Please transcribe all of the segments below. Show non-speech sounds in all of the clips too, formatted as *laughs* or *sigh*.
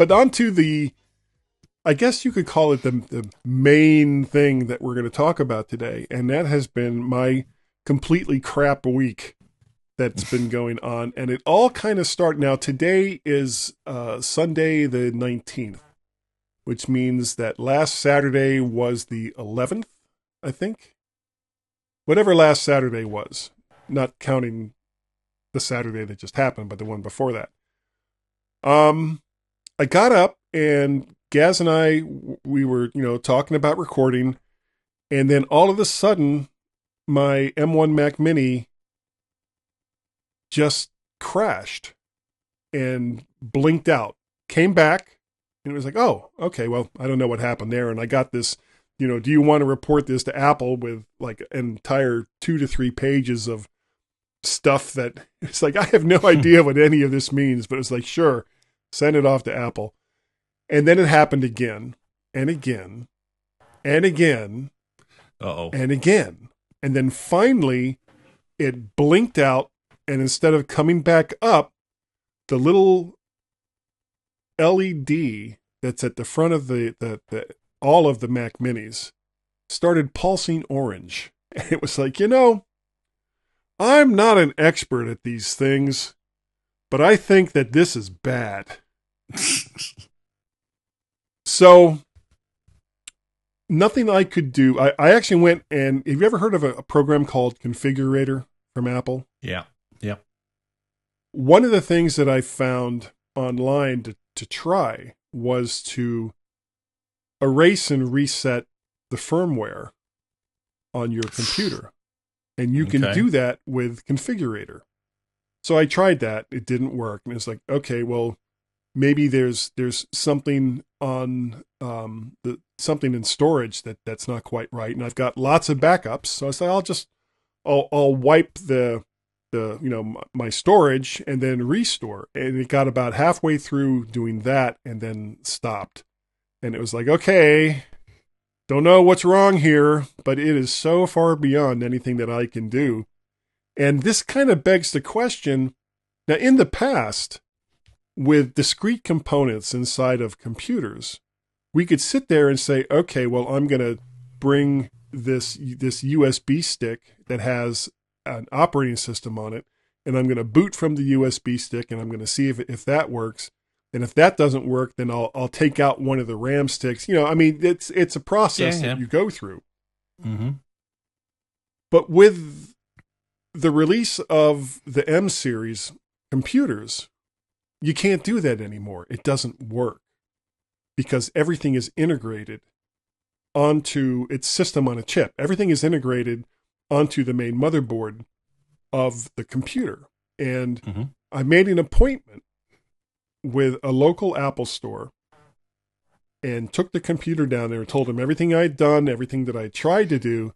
but on to the, I guess you could call it the the main thing that we're going to talk about today, and that has been my completely crap week that's been *laughs* going on, and it all kind of started. Now today is uh, Sunday the nineteenth, which means that last Saturday was the eleventh, I think. Whatever last Saturday was, not counting the Saturday that just happened, but the one before that. Um, I got up and Gaz and I we were you know talking about recording, and then all of a sudden, my M1 Mac Mini just crashed and blinked out. Came back, and it was like, oh, okay, well, I don't know what happened there. And I got this, you know, do you want to report this to Apple with like an entire two to three pages of stuff that *laughs* it's like I have no *laughs* idea what any of this means, but it's like sure, send it off to Apple. And then it happened again and again and again Uh-oh. and again. And then finally it blinked out and instead of coming back up, the little LED that's at the front of the, the, the all of the Mac minis started pulsing orange. *laughs* And it was like, you know, I'm not an expert at these things, but I think that this is bad. so, nothing I could do. I, I actually went and have you ever heard of a, a program called Configurator from Apple? Yeah. Yeah. One of the things that I found online to, to try was to erase and reset the firmware on your computer. And you can Okay. do that with Configurator. So I tried that. It didn't work. And it's like, okay, well, maybe there's there's something on um the something in storage that that's not quite right. And I've got lots of backups. So I say I'll just I'll I'll wipe the the you know my, my storage and then restore. And it got about halfway through doing that and then stopped. And it was like, okay, don't know what's wrong here, but it is so far beyond anything that I can do. And this kind of begs the question now, in the past, with discrete components inside of computers, we could sit there and say, okay, well, I'm going to bring this, this USB stick that has an operating system on it, and I'm going to boot from the USB stick, and I'm going to see if, if that works. And if that doesn't work, then I'll I'll take out one of the RAM sticks. You know, I mean, it's it's a process Yeah, yeah. that you go through. Mm-hmm. But with the release of the M series computers, you can't do that anymore. It doesn't work because everything is integrated onto its system on a chip. Everything is integrated onto the main motherboard of the computer. And Mhm. I made an appointment with a local Apple store and took the computer down there and told him everything I'd done, everything that I tried to do.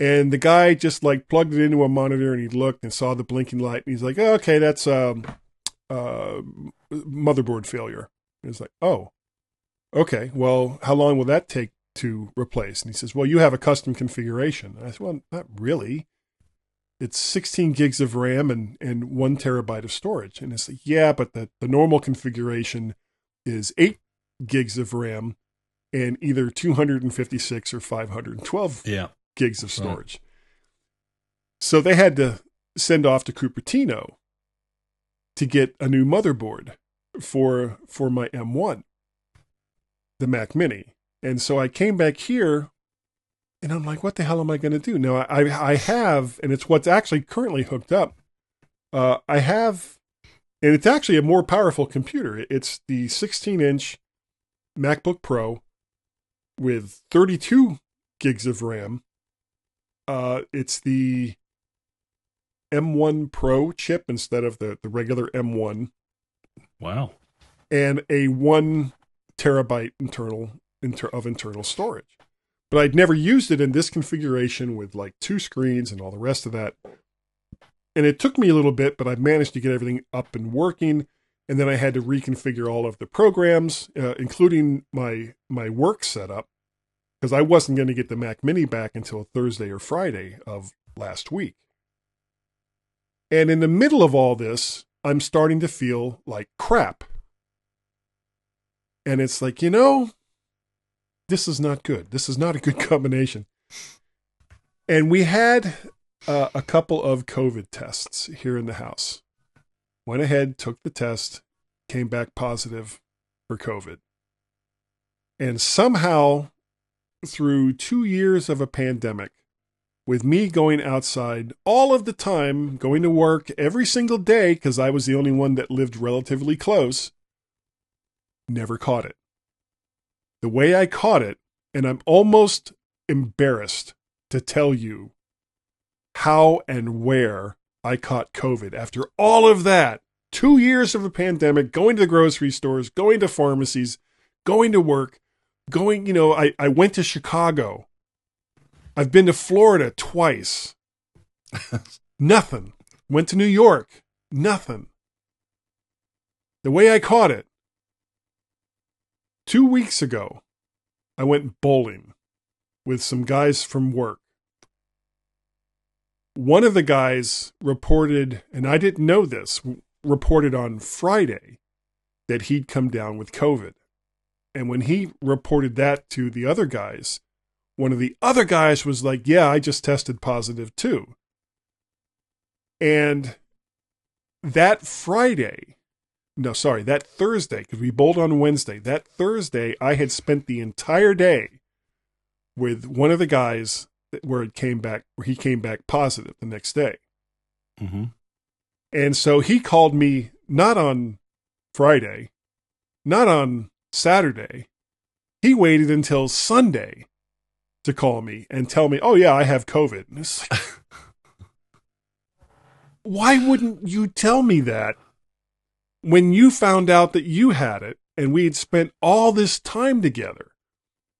And the guy just like plugged it into a monitor and he looked and saw the blinking light and he's like, oh, okay, that's um, uh, motherboard failure. And it's like, oh, okay, well, how long will that take to replace? And he says, well, you have a custom configuration. And I said, well, not really. It's 16 gigs of RAM and, and one terabyte of storage. And it's like, yeah, but the, the normal configuration is eight gigs of RAM and either 256 or 512 Yeah. Gigs of storage. So they had to send off to Cupertino to get a new motherboard for for my M1, the Mac Mini. And so I came back here and I'm like, what the hell am I going to do? Now I I have, and it's what's actually currently hooked up. Uh, I have, and it's actually a more powerful computer. It's the 16 inch MacBook Pro with 32 gigs of RAM. Uh, it's the M1 Pro chip instead of the, the regular M1, Wow. and a one terabyte internal inter, of internal storage. But I'd never used it in this configuration with like two screens and all the rest of that. And it took me a little bit, but I managed to get everything up and working. And then I had to reconfigure all of the programs, uh, including my my work setup, because I wasn't going to get the Mac Mini back until Thursday or Friday of last week. And in the middle of all this, I'm starting to feel like crap. And it's like, you know, this is not good. This is not a good *laughs* combination. And we had uh, a couple of COVID tests here in the house. Went ahead, took the test, came back positive for COVID. And somehow, through two years of a pandemic, with me going outside all of the time, going to work every single day because I was the only one that lived relatively close, never caught it. The way I caught it, and I'm almost embarrassed to tell you how and where I caught COVID after all of that. Two years of a pandemic, going to the grocery stores, going to pharmacies, going to work, going, you know, I, I went to Chicago. I've been to Florida twice. *laughs* nothing. Went to New York. Nothing. The way I caught it. Two weeks ago, I went bowling with some guys from work. One of the guys reported, and I didn't know this, reported on Friday that he'd come down with COVID. And when he reported that to the other guys, one of the other guys was like, Yeah, I just tested positive too. And that Friday, no, sorry, that Thursday, because we bowled on Wednesday, that Thursday, I had spent the entire day with one of the guys where it came back, where he came back positive the next day. Mm-hmm. And so he called me not on Friday, not on Saturday. He waited until Sunday to call me and tell me, "Oh yeah, I have COVID." Like, *laughs* why wouldn't you tell me that when you found out that you had it and we had spent all this time together?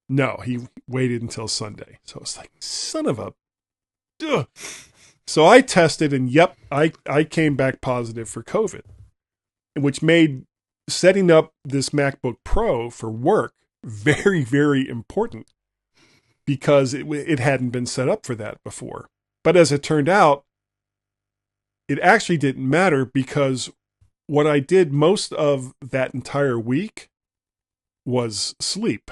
No, he waited until Sunday. So it's like, son of a. So I tested, and yep, I, I came back positive for COVID, which made setting up this MacBook Pro for work very, very important because it, it hadn't been set up for that before. But as it turned out, it actually didn't matter because what I did most of that entire week was sleep.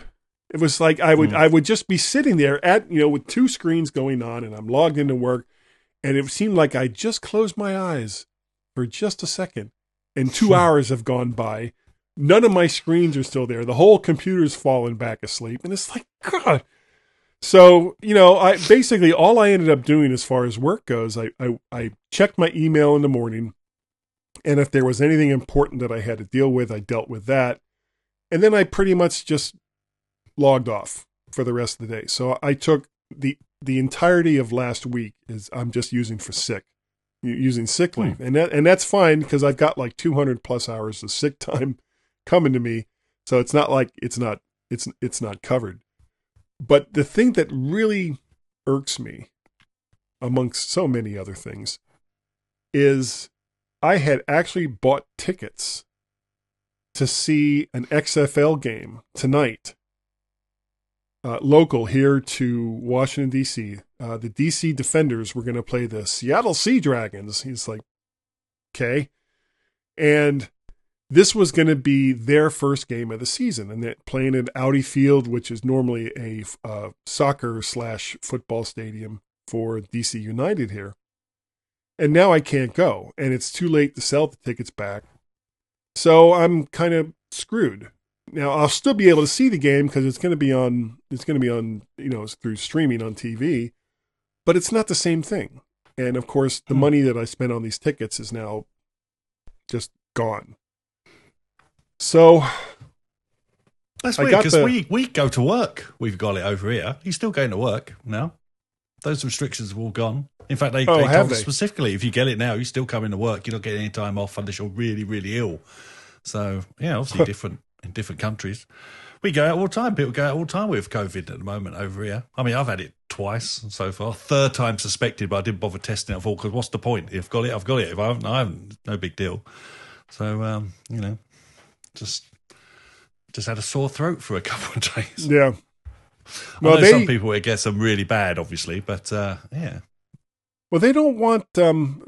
It was like I would Mm. I would just be sitting there at you know with two screens going on and I'm logged into work and it seemed like I just closed my eyes for just a second and 2 hmm. hours have gone by. None of my screens are still there. The whole computer's fallen back asleep and it's like god. So, you know, I basically all I ended up doing as far as work goes, I I, I checked my email in the morning and if there was anything important that I had to deal with, I dealt with that. And then I pretty much just logged off for the rest of the day. So I took the the entirety of last week is I'm just using for sick, using sick hmm. leave, and that and that's fine because I've got like 200 plus hours of sick *laughs* time coming to me. So it's not like it's not it's it's not covered. But the thing that really irks me, amongst so many other things, is I had actually bought tickets to see an XFL game tonight uh, local here to Washington D.C. Uh, the D.C. Defenders were going to play the Seattle Sea Dragons. He's like, okay, and this was going to be their first game of the season, and they're playing at Audi Field, which is normally a uh, soccer slash football stadium for D.C. United here. And now I can't go, and it's too late to sell the tickets back. So I'm kind of screwed. Now I'll still be able to see the game because it's going to be on. It's going to be on, you know, through streaming on TV, but it's not the same thing. And of course, the Hmm. money that I spent on these tickets is now just gone. So That's weird because the- we, we go to work. We've got it over here. He's still going to work now. Those restrictions are all gone. In fact, they, Oh, they told us specifically if you get it now, you're still coming to work. You're not getting any time off unless you're really, really ill. So, yeah, obviously *laughs* different in different countries. We go out all the time. People go out all the time with COVID at the moment over here. I mean, I've had it twice so far. Third time suspected, but I didn't bother testing it. I thought, because what's the point? If I've got it, I've got it. If I haven't, I haven't. No big deal. So, um, you know, just just had a sore throat for a *laughs* couple of days. yeah, I well know they some people it gets them really bad, obviously, but uh, yeah, well they don't want um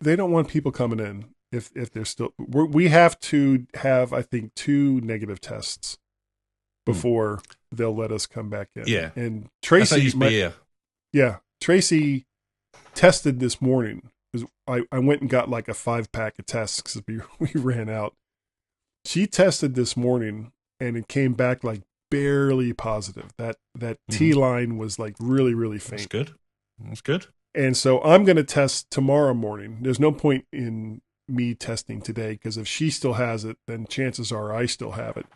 they don't want people coming in. If if they're still we're, we have to have I think two negative tests hmm. before they'll let us come back in. Yeah. and That's Tracy, my- here. yeah, Tracy tested this morning because I I went and got like a five pack of tests because *laughs* we we ran out. She tested this morning and it came back like barely positive. That that T mm-hmm. line was like really really That's faint. good. That's good. And so I'm going to test tomorrow morning. There's no point in me testing today because if she still has it, then chances are I still have it.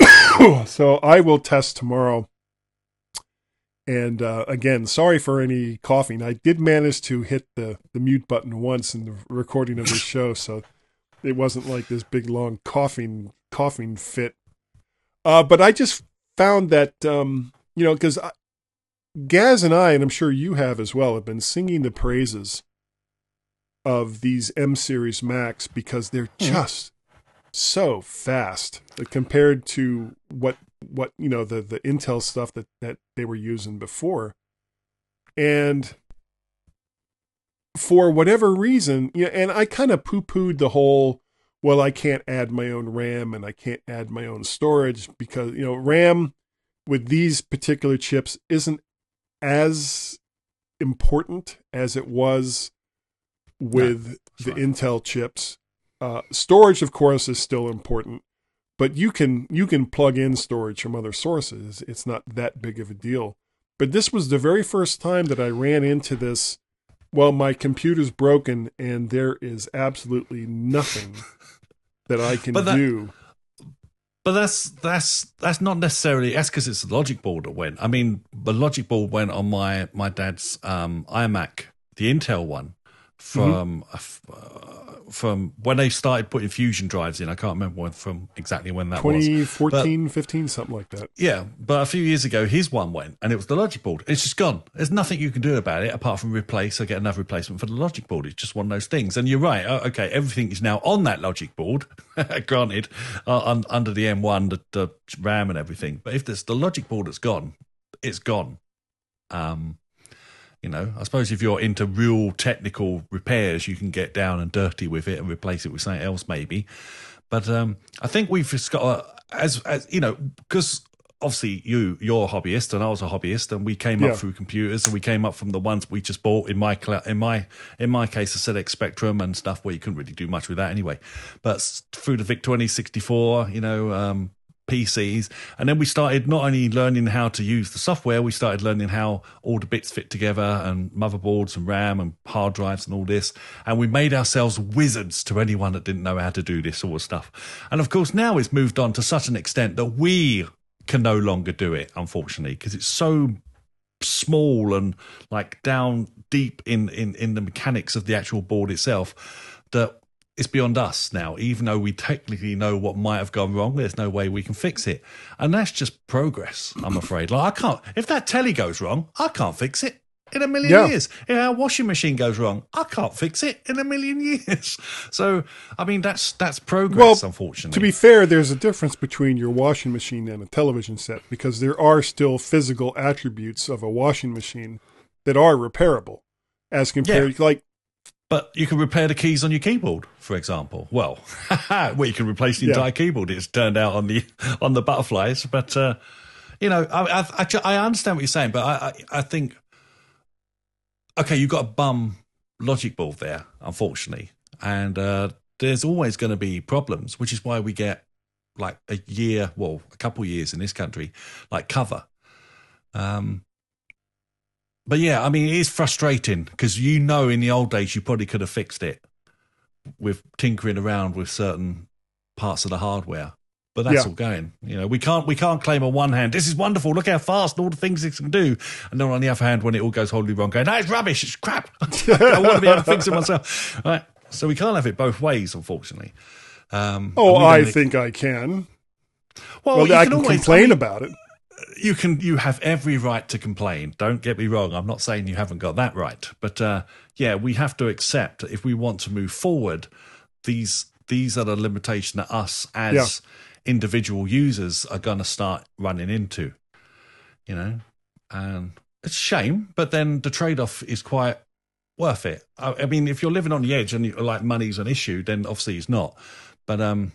*coughs* so I will test tomorrow. And uh, again, sorry for any coughing. I did manage to hit the, the mute button once in the recording of this *coughs* show, so it wasn't like this big long coughing coughing fit. Uh, but I just found that um, you know because Gaz and I, and I'm sure you have as well, have been singing the praises of these M Series Macs because they're hmm. just so fast compared to what what you know the the Intel stuff that that they were using before, and for whatever reason, you know, and I kind of poo pooed the whole. Well, I can't add my own RAM and I can't add my own storage because you know RAM with these particular chips isn't as important as it was with the right. Intel chips. Uh, storage, of course, is still important, but you can you can plug in storage from other sources. It's not that big of a deal. But this was the very first time that I ran into this. Well, my computer's broken, and there is absolutely nothing *laughs* that I can that- do. But that's that's that's not necessarily that's because it's the logic board that went. I mean, the logic board went on my my dad's um, iMac, the Intel one, from uh, f- uh, from when they started putting fusion drives in. I can't remember when, from exactly when that was. 2014, 15, something like that. Yeah, but a few years ago, his one went, and it was the logic board. It's just gone. There's nothing you can do about it apart from replace or get another replacement for the logic board. It's just one of those things. And you're right. Okay, everything is now on that logic board. *laughs* granted, uh, un- under the M1, the, the RAM and everything. But if there's the logic board that's gone, it's gone. Um, you know, I suppose if you're into real technical repairs, you can get down and dirty with it and replace it with something else, maybe. But um, I think we've just got as as you know, because obviously you you're a hobbyist and I was a hobbyist, and we came Yeah. up through computers, and we came up from the ones we just bought in my in my in my case, a ZX Spectrum and stuff where you couldn't really do much with that anyway. But through the VIC twenty sixty four, you know. Um, PCs, and then we started not only learning how to use the software, we started learning how all the bits fit together and motherboards and RAM and hard drives and all this. And we made ourselves wizards to anyone that didn't know how to do this sort of stuff. And of course, now it's moved on to such an extent that we can no longer do it, unfortunately, because it's so small and like down deep in, in, in the mechanics of the actual board itself that it's beyond us now. Even though we technically know what might have gone wrong, there's no way we can fix it. And that's just progress, I'm afraid. Like I can't if that telly goes wrong, I can't fix it. In a million Yeah. years. If our washing machine goes wrong, I can't fix it in a million *laughs* years. So I mean that's that's progress, Well, unfortunately. To be fair, there's a difference between your washing machine and a television set because there are still physical attributes of a washing machine that are repairable as compared like But you can repair the keys on your keyboard, for example. Well, *laughs* well, you can replace the Yeah. entire keyboard. It's turned out on the *laughs* on the butterflies, but uh, you know, I, I, I, I understand what you're saying, but I, I, I think okay, you've got a bum logic board there, unfortunately, and uh, there's always going to be problems, which is why we get like a year, well, a couple years in this country, like cover. Um, but yeah, I mean, it is frustrating because you know, in the old days, you probably could have fixed it with tinkering around with certain parts of the hardware. But that's Yeah. all going. You know, we can't we can't claim on one hand this is wonderful. Look how fast and all the things this can do, and then on the other hand, when it all goes horribly wrong, going, "No, it's rubbish. It's crap. *laughs* I want to be able to fix it myself." Right. So we can't have it both ways, unfortunately. Um, oh, I think I can. Well, Well, you I can always- complain I mean, about it. You can you have every right to complain don't get me wrong i'm not saying you haven't got that right but uh yeah we have to accept that if we want to move forward these these are the limitation that us as individual users are going to start running into you know and it's a shame but then the trade-off is quite worth it. I, I mean, if you're living on the edge and you, like money's an issue, then obviously it's not. But um,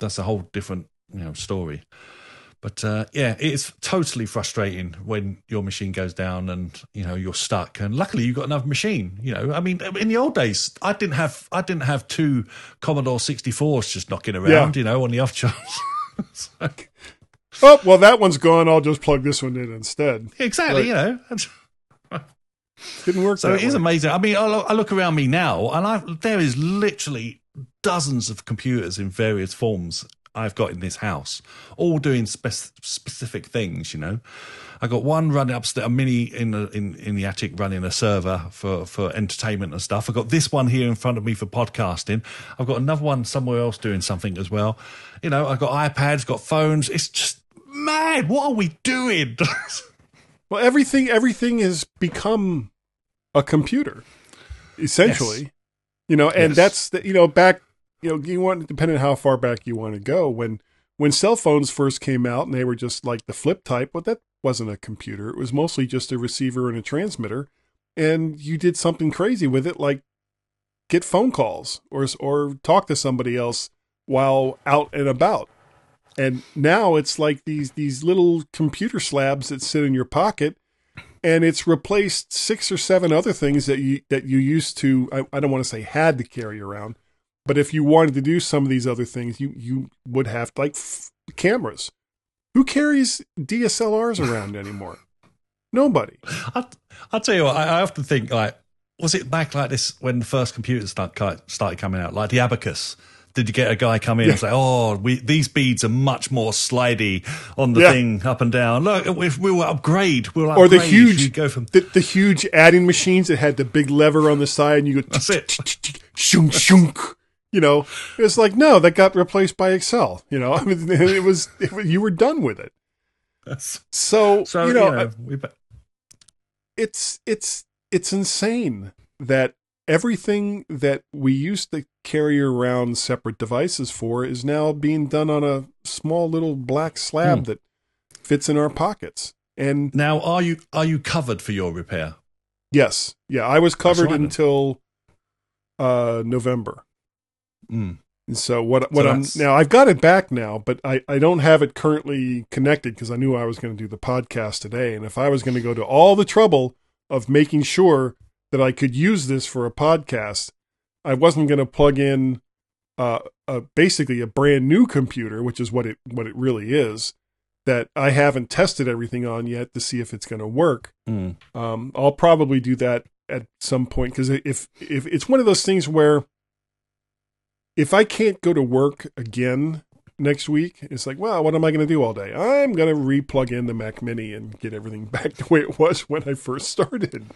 that's a whole different you know story. But uh, yeah, it's totally frustrating when your machine goes down and you know you're stuck. And luckily, you've got another machine. You know, I mean, in the old days, I didn't have I didn't have two Commodore 64s just knocking around. Yeah. You know, on the off chance. *laughs* So- Oh, well, that one's gone. I'll just plug this one in instead. exactly. Right. You know. *laughs* Didn't work. So it is way. amazing. I mean, I look, I look around me now, and I there is literally dozens of computers in various forms I've got in this house, all doing spec- specific things. You know, I got one running upstairs, a mini in the in, in the attic running a server for for entertainment and stuff. I got this one here in front of me for podcasting. I've got another one somewhere else doing something as well. You know, I've got iPads, got phones. It's just mad. What are we doing? *laughs* Well, everything everything has become a computer, essentially. Yes. You know, and Yes. that's the, you know back. You know, you want depending on how far back you want to go. When when cell phones first came out, and they were just like the flip type, but that wasn't a computer. It was mostly just a receiver and a transmitter, and you did something crazy with it, like get phone calls or or talk to somebody else while out and about. And now it's like these these little computer slabs that sit in your pocket, and it's replaced six or seven other things that you that you used to. I, I don't want to say had to carry around, but if you wanted to do some of these other things, you you would have like f- cameras. Who carries DSLRs around anymore? Nobody. I, I'll tell you what, I, I often think like, was it back like this when the first computers start, started coming out, like the abacus? Did you get a guy come in and say, "Oh, we, these beads are much more slidey on the Yeah. thing up and down"? Look, if we will upgrade, we'll upgrade. Or the huge, you go from the, the huge adding machines that had the big lever on the side, and you go That's it. *laughs* shunk shunk. You know, it's like no, that got replaced by Excel. You know, *laughs* I mean, it was, it you were done with it. So, so you know, be- it's it's it's insane that everything that we used to carry around separate devices for is now being done on a small little black slab Hmm. that fits in our pockets. And now are you are you covered for your repair? yes, yeah, I was covered until uh November. Mm. So what what So I'm now I've got it back now, but I I don't have it currently connected because I knew I was going to do the podcast today, and if I was going to go to all the trouble of making sure that I could use this for a podcast, I wasn't going to plug in uh, a, basically a brand new computer, which is what it what it really is, that I haven't tested everything on yet to see if it's going to work. Mm. Um, I'll probably do that at some point because if if it's one of those things where if I can't go to work again next week, it's like, well, what am I going to do all day? I'm going to re-plug in the Mac Mini and get everything *laughs* back the way it was when I first started.